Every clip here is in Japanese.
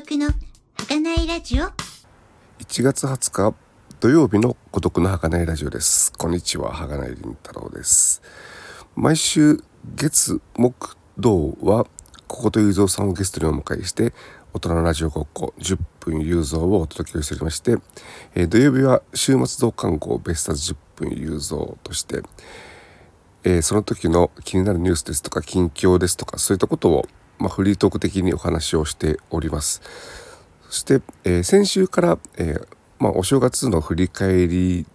独の儚いラジオ。1月20日土曜日の孤独の儚いラジオです。こんにちは儚い凛太郎です。毎週月木土はここと雄三さんをゲストにお迎えして大人のラジオごっこ10分雄三をお届けをしておりまして、えー、土曜日は週末同観光ベスタズ10分雄三としてえー、その時の気になるニュースですとか近況ですとかそういったことを、まあ、フリートーク的にお話をしております。そして、えー、先週から、えー、まあ、お正月の振り返り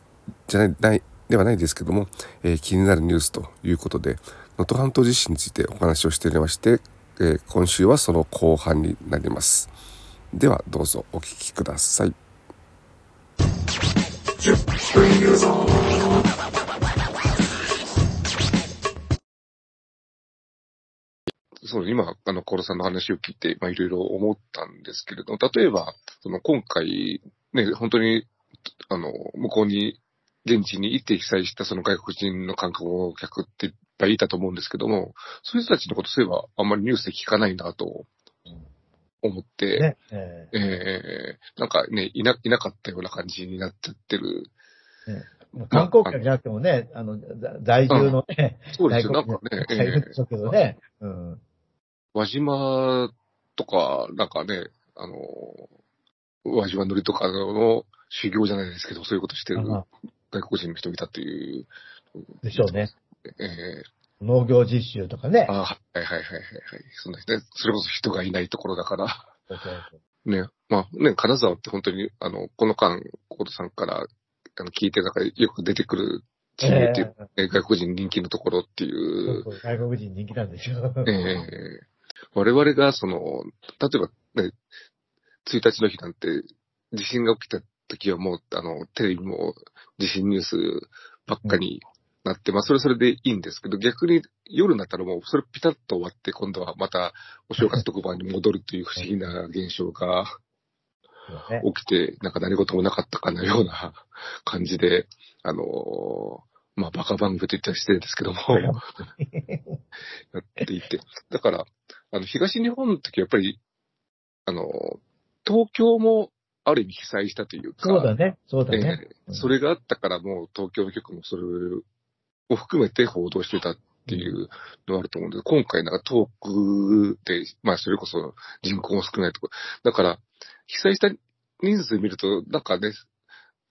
じゃないではないですけども、え気になるニュースということで能登半島地震についてお話をしておりまして、え今週はその後半になります。ではどうぞお聞きください。そう、今、あの、コールさんの話を聞いて、まあ、いろいろ思ったんですけれど、例えば、その、今回、ね、本当に、あの、向こうに、現地に行って被災したその外国人の観光客っていっぱいいたと思うんですけども、そういう人たちのことそういえばあんまりニュースで聞かないなと思って、ねえー、えー、なんかねいな、いなかったような感じになっちゃってる。ね、観光客じゃなくてもね、あの、在住のね、そうですよ、なんかね、えー、ね、うん。輪島とか、なんかね、あの、輪島塗りとかの修行じゃないですけど、そういうことしてる外国人の人見たっていう。でしょうね。えー、農業実習とかね。あはいはいはいはいはい。そんなね、それこそ人がいないところだから。ね、まあね、金沢って本当に、あの、この間、コードさんからあの聞いてたからよく出てくる地名っていう、えー、外国人人気のところっていう。そうそう外国人人気なんですよ。ええー我々がその、例えばね、1日の日なんて、地震が起きた時はもう、あの、テレビも地震ニュースばっかりなって、うん、まあ、それそれでいいんですけど、逆に夜になったらもう、それピタッと終わって、今度はまたお正月特番に戻るという不思議な現象が起きて、なんか何事もなかったかのような 感じで、あのまあ、バカ番組と言ったら失礼ですけども。やっていて。だから、あの、東日本の時はやっぱり、あの、東京もある意味被災したというか。そうだね、そうだね。えー、それがあったからもう東京局もそれを含めて報道してたっていうのがあると思うんで、今回なんか遠くで、まあそれこそ人口も少ないところ。だから、被災した人数見ると、なんかね、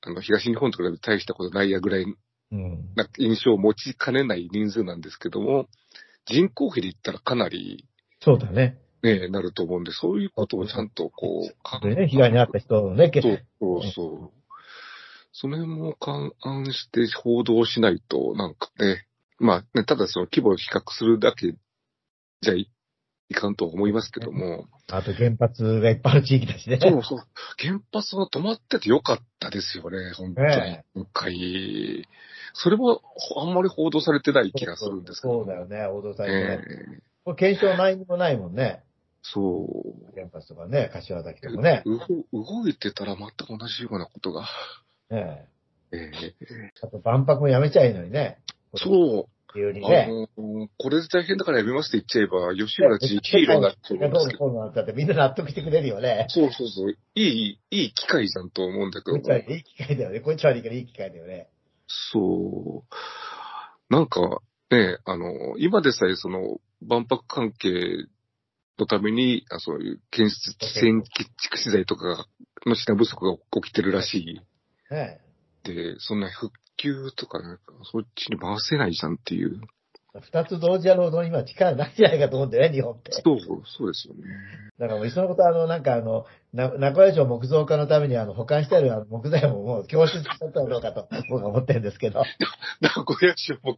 あの、東日本とかで大したことないやぐらい、うん、な印象を持ちかねない人数なんですけども、人口比で言ったらかなりそうだね。ねなると思うんで、そういうことをちゃんとこう、考えね、被害に遭った人のね、そうそうそう。その辺も勘案して報道しないと、なんかね、まあね、ただその規模を比較するだけじゃいいかんと思いますけども。あと原発がいっぱいある地域だしね。そうそう。原発が止まっててよかったですよね、本当に。今回。それもあんまり報道されてない気がするんですけど。そうだよね、報道されてない。検証ないにもないもんね。そう。原発とかね、柏崎とかね。動いてたら全く同じようなことが。ねえ。ええあと万博もやめちゃいいのにね。そう。いうにね。あのー、これで大変だからやめますって言っちゃえば、吉村知事ヒーローだって思うんですけど。そうだってみんな納得してくれるよね。そうそうそう。いい、いい機会じゃんと思うんだけど。こいいい機会だよね。こいつはいいからいい機会だよね。そう。なんか、ね、あの、今でさえその、万博関係のために、あそういう建設、建築資材とかの品不足が起きてるらしい。はい。で、そんな復旧とかそっちに回せないじゃんっていう。二つ同時やろうの今力ないんじゃないかと思うんだよね、日本って。そう、そうですよね。だからもういっそのことあの、なんかあの、な、名古屋城木造化のためにあの、保管してあるあの木材ももう教室しちゃったらどうかと、僕は思ってるんですけど。名古屋城木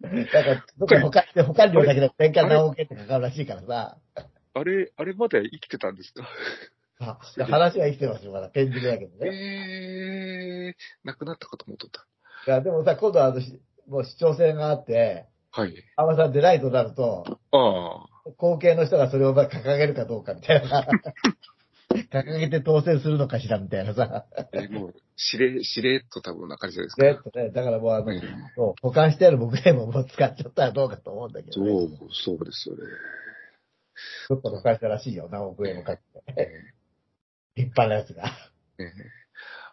材。だから、どこ保管して、保管料だけで年間何億円ってかかるらしいからさ。あれ、あれまで生きてたんですか？あ、話は生きてますよ、まだ。ペンジルだけどね。えー、亡くなったかと思っとった。いや、でもさ、今度はあの、もう市長選があって、はい。アマさんでライトになると、ああ。後継の人がそれを掲げるかどうかみたいな。掲げて当選するのかしらみたいなさ。え、もう、しれ、しれっと多分な感じですか。しれっとね。だからもうあの、そう、保管してある木材ももう使っちゃったらどうかと思うんだけど、ね、そう、そうですよね。ちょっとお返したらしいよ、何億円もかけえて。立派なやつが。えええ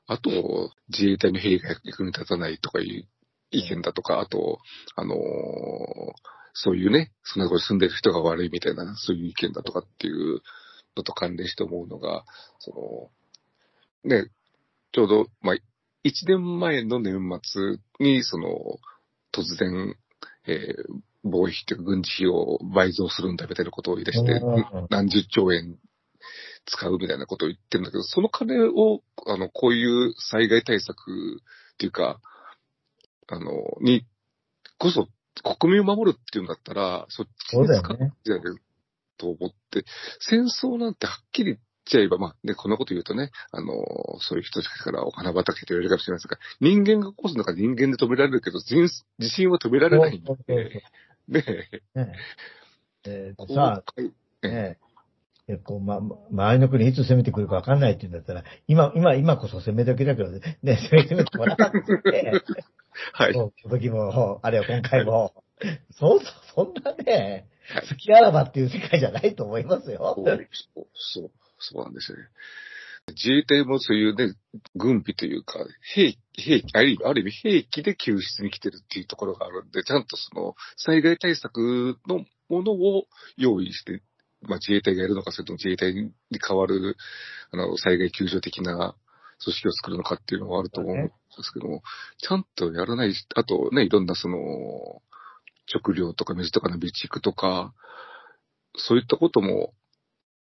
あと、自衛隊のヘリが役に立たないとかいう意見だとか、あと、あのーそういうね、そんなところに住んでる人が悪いみたいな、そういう意見だとかっていうのと関連して思うのが、その、ね、ちょうど、まあ、一年前の年末に、その、突然、えー防衛費っていうか軍事費を倍増するんだみたいなことを言い出してうん、何十兆円使うみたいなことを言ってるんだけど、その金を、あの、こういう災害対策っていうか、あの、に、こそ、国民を守るっていうんだったら、そっちに使うん。じゃないと思って、戦争なんてはっきり言っちゃえば、まあね、こんなこと言うとね、あの、そういう人たちからお花畑と言われるかもしれませんが、人間が起こすのが人間で止められるけど、人地震は止められないんで、ねねえ。こうーさあ、ええ。ねえ、こう、ま、ま周りの国いつ攻めてくるかわかんないって言うんだったら、今、今、今こそ攻め時だけどね、ね攻め、てもらって、はい。そう、時も、あるいは今回も、そうそう、そんなねはい、好きあらばっていう世界じゃないと思いますよ。そう、そう、そう、なんですよね。自衛隊もそういうね、軍備というか、兵器、兵器、ある意味、ある意味兵器で救出に来てるっていうところがあるんで、ちゃんとその、災害対策のものを用意して、まあ自衛隊がやるのか、それとも自衛隊に代わる、あの、災害救助的な組織を作るのかっていうのはあると思うんですけども、ちゃんとやらないし、あとね、いろんなその、食料とか水とかの備蓄とか、そういったことも、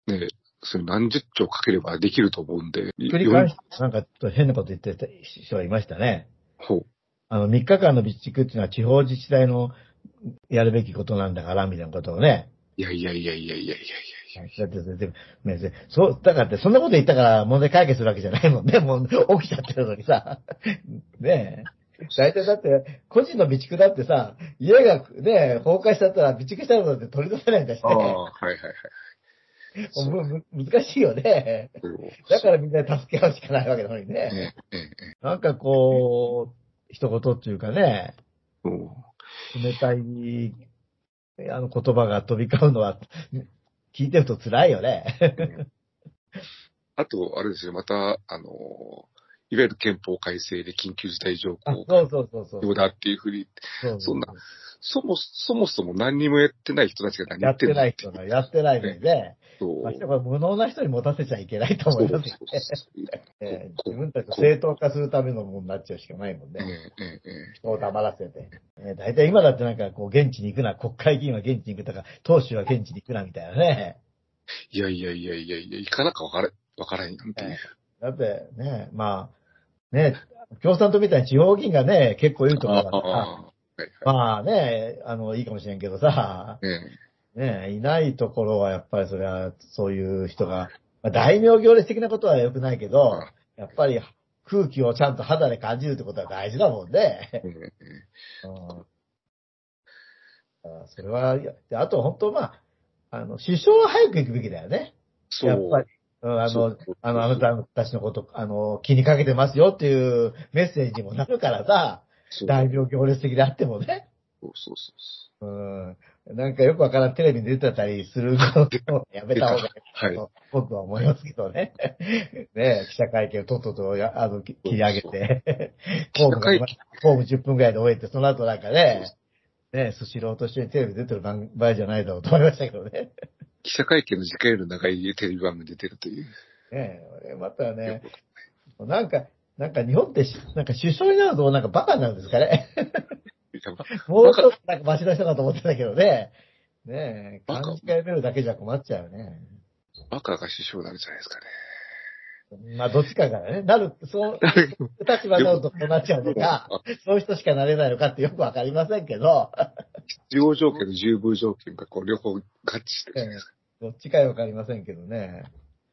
ね、そういう何十兆かければできると思うんで、繰り返し、なんか変なこと言ってた人がいましたね。ほう。あの、3日間の備蓄っていうのは地方自治体のやるべきことなんだから、みたいなことをね。いやいやいやいやいやいやいやだって、だってそう、だからって、そんなこと言ったから問題解決するわけじゃないもんね。もう起きちゃってるのにさ。ねえ。大体だって、個人の備蓄だってさ、家がね、崩壊しちゃったら備蓄したのだって取り出せないんだしねああ、はいはいはい。難しいよね。だからみんな助け合うしかないわけなのにね。なんかこう、一言っていうかね、冷たい、あの言葉が飛び交うのは、聞いてると辛いよね。あと、あれですよ、また、あの、いわゆる憲法改正で緊急事態条あ項がそうそうそうそう。必要だっていうふうに、そんなそもそもそも何にもやってない人たちが何やっやってない人がやってないのにね、そうましてや無能な人に持たせちゃいけないと思いますよね。自分たちを正当化するためのものになっちゃうしかないもんええね。ええええ人を黙らせて。ええ大体今だってなんかこう現地に行くな、国会議員は現地に行くとか、党首は現地に行くなみたいなね。いやいやいやいやいや、行かなかわから、わからへんなんていう。だってね、まあ、ね、共産党みたいに地方議員がね、結構いるところだから。まあね、あの、いいかもしれんけどさ、ええね、いないところはやっぱりそれはそういう人が、まあ、大名行列的なことは良くないけど、やっぱり空気をちゃんと肌で感じるってことは大事だもんね。うんあそれは、あと本当まあ、あの、首相は早く行くべきだよね。そう。やっぱり。うんあのあの、あなたたちのこと、あの、気にかけてますよっていうメッセージにもなるからさ、大名行列的であってもね。そうそうそうう。ん。なんかよくわからんテレビに出てたりするのを やめた方がいいはい。と僕は思いますけどね。ね記者会見をとっととや、あの、切り上げて、記者会見。ホーム10分ぐらいで終えて、その後なんかね、ね、スシローと一緒にテレビ出てる番場合じゃないだろうと思いましたけどね。記者会見の時間より長いテレビ番組に出てるという。ねえ、またね、なんか、なんか日本ってし、なんか首相になるとなんかバカなんですかね。もうちょっとなんかマシな人かと思ってたけどね。ねえ、バカ漢字変えれるだけじゃ困っちゃうよね。バカが首相になるじゃないですかね。まあ、どっちかがね、なる、そう、立場になるとそうなっちゃうのか、そういう人しかなれないのかってよくわかりませんけど、必要条件と十分条件がこう両方合致してる。どっちかはわかりませんけどね。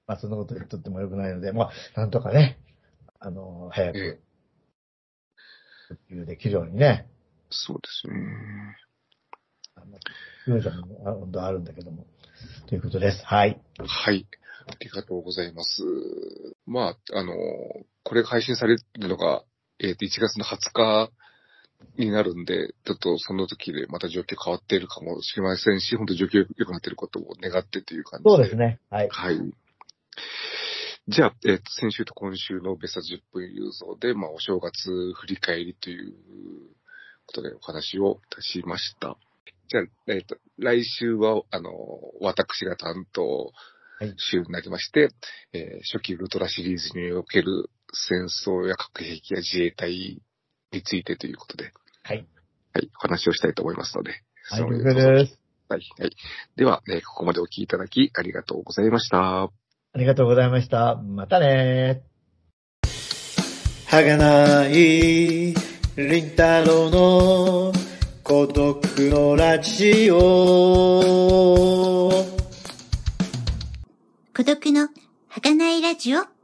まあ、そんなこと言っとってもよくないので、まあ、なんとかね、あの、早えく、復旧できるようにね、そうですね。あの、救助もあ本当はあるんだけども。ということです。はい。はい。ありがとうございます。まあ、あの、これが配信されるのが、えっ、と、1月の20日になるんで、ちょっとその時でまた状況変わっているかもしれませんし、本当状況良くなっていることを願ってという感じで。そうですね。はい。はい。じゃあ、えっ、と、先週と今週のベスト10分ユーゾーで、まあ、お正月振り返りということでお話をいたしました。じゃあ、えっ、と、来週は、あの、私が担当はい週になりまして、えー初期ウルトラシリーズにおける戦争や核兵器や自衛隊についてということで、はい。はい、お話をしたいと思いますので、はい、です。はい、はい。では、えーここまでお聞きいただきありがとうございました。ありがとうございました。またねはがない、りんたろうの孤独のラジオ。孤独の儚いラジオ。